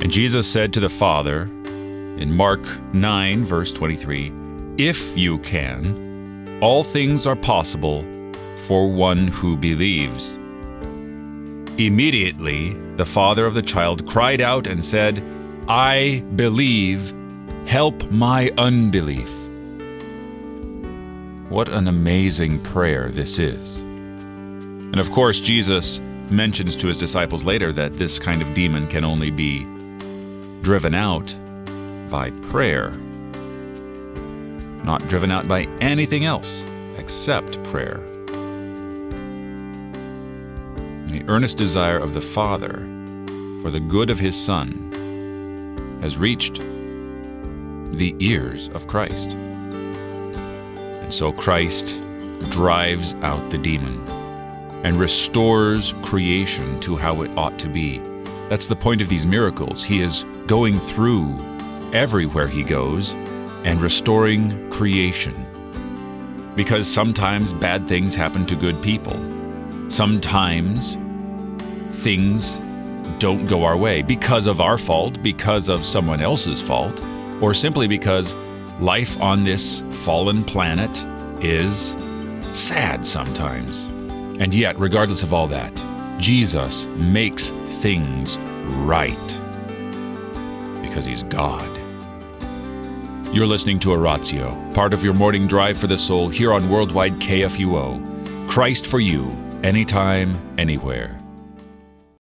And Jesus said to the Father in Mark 9, verse 23, If you can, all things are possible for one who believes. Immediately, the father of the child cried out and said, I believe, help my unbelief. What an amazing prayer this is. And of course, Jesus mentions to his disciples later that this kind of demon can only be driven out by prayer, not driven out by anything else except prayer. The earnest desire of the Father for the good of his Son has reached the ears of Christ. And so Christ drives out the demon and restores creation to how it ought to be. That's the point of these miracles. He is going through everywhere he goes and restoring creation. Because sometimes bad things happen to good people. Sometimes things don't go our way because of our fault, because of someone else's fault, or simply because life on this fallen planet is sad sometimes. And yet, regardless of all that, Jesus makes things right because he's God. You're listening to Oratio, part of your morning drive for the soul here on Worldwide KFUO. Christ for you, anytime, anywhere.